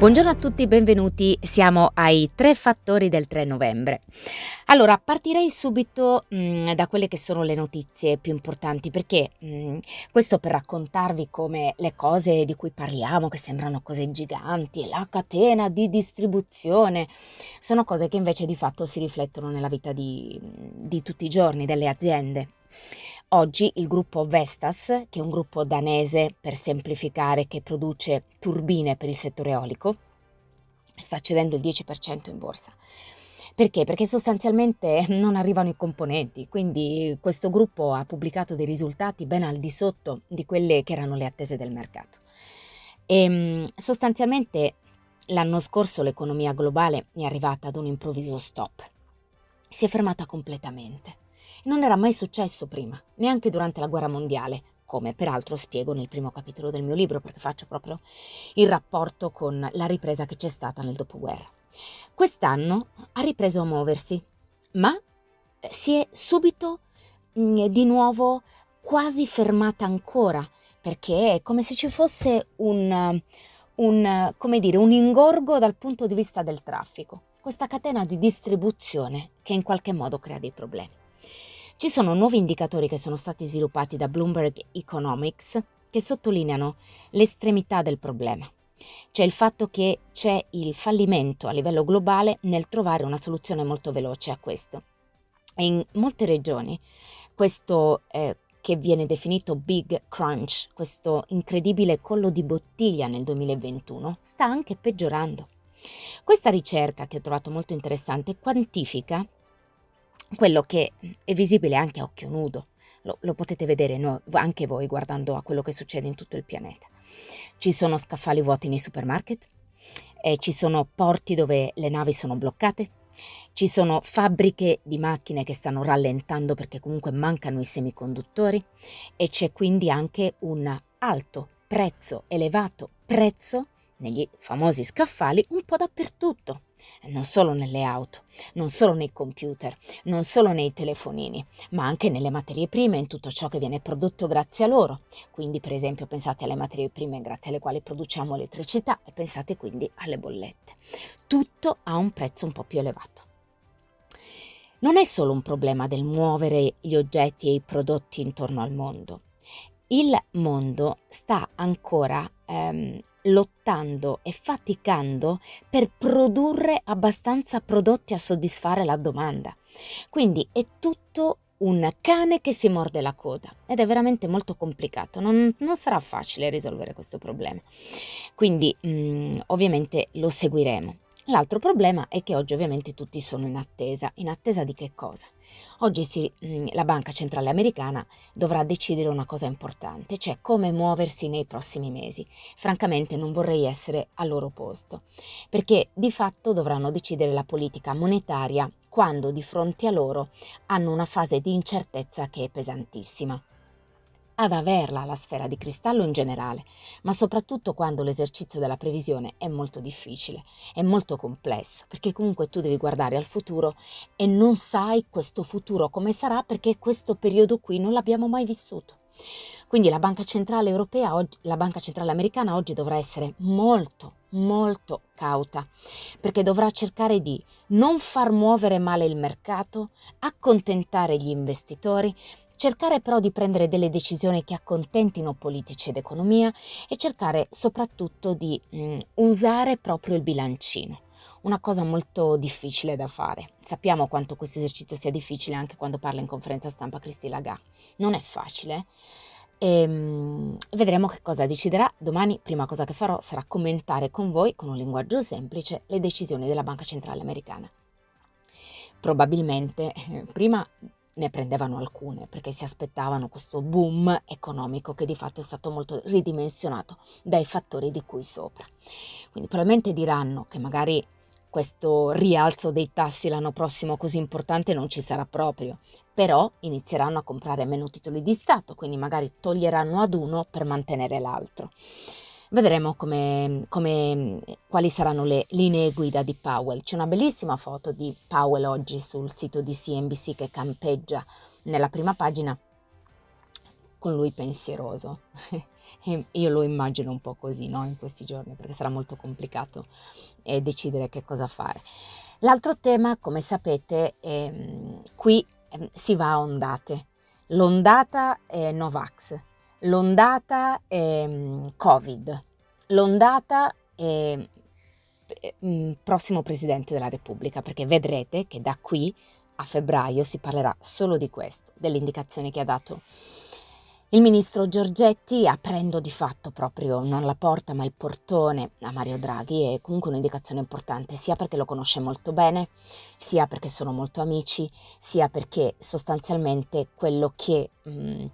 Buongiorno a tutti, benvenuti. Siamo ai tre fattori del 3 novembre. Allora, partirei subito mh, mm, da quelle che sono le notizie più importanti, perché mh, mm, questo per raccontarvi come le cose di cui parliamo, che sembrano cose giganti, la catena di distribuzione, sono cose che invece di fatto si riflettono nella vita di, di tutti i giorni delle aziende. Oggi il gruppo Vestas, che è un gruppo danese per semplificare che produce turbine per il settore eolico, sta cedendo il 10% in borsa. Perché? Perché sostanzialmente non arrivano i componenti, quindi questo gruppo ha pubblicato dei risultati ben al di sotto di quelle che erano le attese del mercato. E ehm, sostanzialmente l'anno scorso l'economia globale è arrivata ad un improvviso stop. Si è fermata completamente. Non era mai successo prima, neanche durante la guerra mondiale, come peraltro spiego nel primo capitolo del mio libro, perché faccio proprio il rapporto con la ripresa che c'è stata nel dopoguerra. Quest'anno ha ripreso a muoversi, ma eh, si è subito mh, mm, di nuovo quasi fermata ancora, perché è come se ci fosse un, un, dire, un ingorgo dal punto di vista del traffico, questa catena di distribuzione che in qualche modo crea dei problemi. Ci sono nuovi indicatori che sono stati sviluppati da Bloomberg Economics che sottolineano l'estremità del problema. C'è il fatto che c'è il fallimento a livello globale nel trovare una soluzione molto veloce a questo. In molte regioni questo eh, che viene definito Big Crunch, questo incredibile collo di bottiglia nel 2021, sta anche peggiorando. Questa ricerca, che ho trovato molto interessante, quantifica quello che è visibile anche a occhio nudo. Lo, lo potete vedere no, anche voi guardando a quello che succede in tutto il pianeta. Ci sono scaffali vuoti nei supermarket, eh, ci sono porti dove le navi sono bloccate, ci sono fabbriche di macchine che stanno rallentando perché comunque mancano i semiconduttori e c'è quindi anche un alto prezzo, elevato prezzo negli famosi scaffali un po' dappertutto non solo nelle auto, non solo nei computer, non solo nei telefonini, ma anche nelle materie prime, in tutto ciò che viene prodotto grazie a loro. Quindi, per esempio, pensate alle materie prime grazie alle quali produciamo elettricità e pensate quindi alle bollette. Tutto ha un prezzo un po' più elevato. Non è solo un problema del muovere gli oggetti e i prodotti intorno al mondo. Il mondo sta ancora ehm, lottando e faticando per produrre abbastanza prodotti a soddisfare la domanda. Quindi è tutto un cane che si morde la coda ed è veramente molto complicato, non, non sarà facile risolvere questo problema. Quindi mh, mm, ovviamente lo seguiremo. L'altro problema è che oggi ovviamente tutti sono in attesa. In attesa di che cosa? Oggi si, mm, la Banca Centrale Americana dovrà decidere una cosa importante, cioè come muoversi nei prossimi mesi. Francamente non vorrei essere al loro posto, perché di fatto dovranno decidere la politica monetaria quando di fronte a loro hanno una fase di incertezza che è pesantissima ad averla la sfera di cristallo in generale, ma soprattutto quando l'esercizio della previsione è molto difficile, è molto complesso, perché comunque tu devi guardare al futuro e non sai questo futuro come sarà perché questo periodo qui non l'abbiamo mai vissuto. Quindi la Banca Centrale Europea, oggi, la Banca Centrale Americana oggi dovrà essere molto, molto cauta, perché dovrà cercare di non far muovere male il mercato, accontentare gli investitori, cercare però di prendere delle decisioni che accontentino politici ed economia e cercare soprattutto di mh, mm, usare proprio il bilancino. Una cosa molto difficile da fare. Sappiamo quanto questo esercizio sia difficile anche quando parla in conferenza stampa Cristi Lagarde. Non è facile. E, um, vedremo che cosa deciderà. Domani, prima cosa che farò sarà commentare con voi, con un linguaggio semplice, le decisioni della Banca Centrale Americana. Probabilmente eh, prima ne prendevano alcune perché si aspettavano questo boom economico che di fatto è stato molto ridimensionato dai fattori di cui sopra. Quindi probabilmente diranno che magari questo rialzo dei tassi l'anno prossimo così importante non ci sarà proprio, però inizieranno a comprare meno titoli di Stato, quindi magari toglieranno ad uno per mantenere l'altro. Vedremo come, come, quali saranno le linee guida di Powell. C'è una bellissima foto di Powell oggi sul sito di CNBC che campeggia nella prima pagina con lui pensieroso. io lo immagino un po' così no? in questi giorni perché sarà molto complicato eh, decidere che cosa fare. L'altro tema, come sapete, è, qui eh, si va a ondate. L'ondata è Novax l'ondata mm, Covid, l'ondata mm, prossimo Presidente della Repubblica, perché vedrete che da qui a febbraio si parlerà solo di questo, delle indicazioni che ha dato il ministro Giorgetti, aprendo di fatto proprio non la porta ma il portone a Mario Draghi, è comunque un'indicazione importante, sia perché lo conosce molto bene, sia perché sono molto amici, sia perché sostanzialmente quello che... Mh, mm,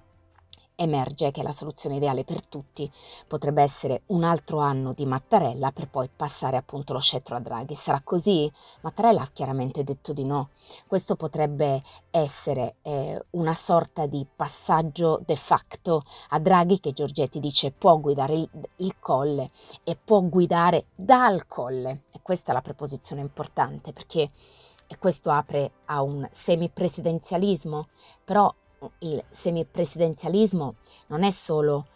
emerge che la soluzione ideale per tutti potrebbe essere un altro anno di Mattarella per poi passare appunto lo scettro a Draghi. Sarà così? Mattarella ha chiaramente detto di no. Questo potrebbe essere eh, una sorta di passaggio de facto a Draghi che Giorgetti dice può guidare il, il colle e può guidare dal colle. E questa è la preposizione importante perché questo apre a un semipresidenzialismo, però il semipresidenzialismo non è solo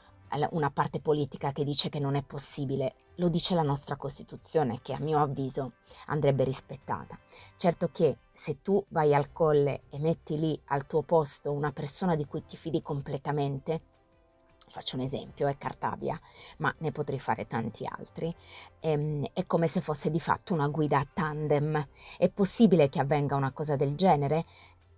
una parte politica che dice che non è possibile, lo dice la nostra Costituzione che a mio avviso andrebbe rispettata. Certo che se tu vai al colle e metti lì al tuo posto una persona di cui ti fidi completamente, faccio un esempio, è Cartabia, ma ne potrei fare tanti altri, ehm, è come se fosse di fatto una guida a tandem. È possibile che avvenga una cosa del genere?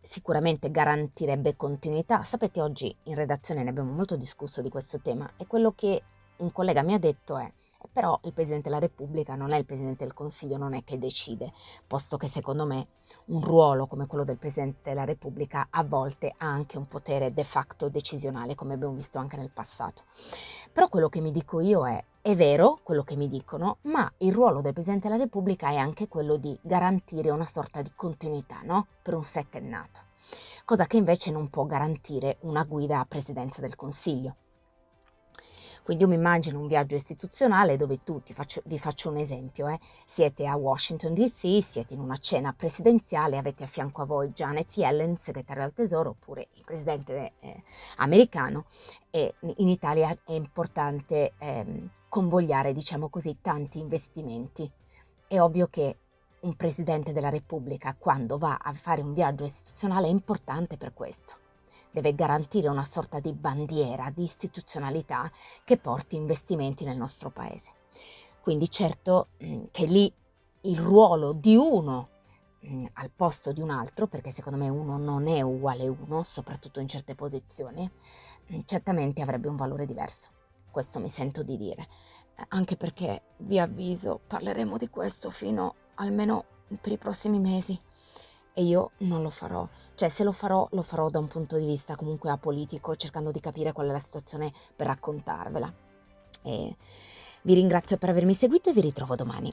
Sicuramente garantirebbe continuità. Sapete, oggi in redazione ne abbiamo molto discusso di questo tema e quello che un collega mi ha detto è però il Presidente della Repubblica non è il Presidente del Consiglio, non è che decide, posto che secondo me un ruolo come quello del Presidente della Repubblica a volte ha anche un potere de facto decisionale, come abbiamo visto anche nel passato. Però quello che mi dico io è, è vero quello che mi dicono, ma il ruolo del Presidente della Repubblica è anche quello di garantire una sorta di continuità, no? Per un settennato, cosa che invece non può garantire una guida a Presidenza del Consiglio. Quindi io mi immagino un viaggio istituzionale dove tu, faccio, vi faccio un esempio, eh, siete a Washington DC, siete in una cena presidenziale, avete a fianco a voi Janet Yellen, segretaria del Tesoro, oppure il presidente eh, americano. E in Italia è importante eh, convogliare, diciamo così, tanti investimenti. È ovvio che un presidente della Repubblica quando va a fare un viaggio istituzionale è importante per questo deve garantire una sorta di bandiera di istituzionalità che porti investimenti nel nostro paese. Quindi certo mm, che lì il ruolo di uno mm, al posto di un altro, perché secondo me uno non è uguale a uno, soprattutto in certe posizioni, mm, certamente avrebbe un valore diverso. Questo mi sento di dire, anche perché vi avviso, parleremo di questo fino almeno per i prossimi mesi e io non lo farò. Cioè, se lo farò, lo farò da un punto di vista comunque apolitico, cercando di capire qual è la situazione per raccontarvela. E vi ringrazio per avermi seguito e vi ritrovo domani.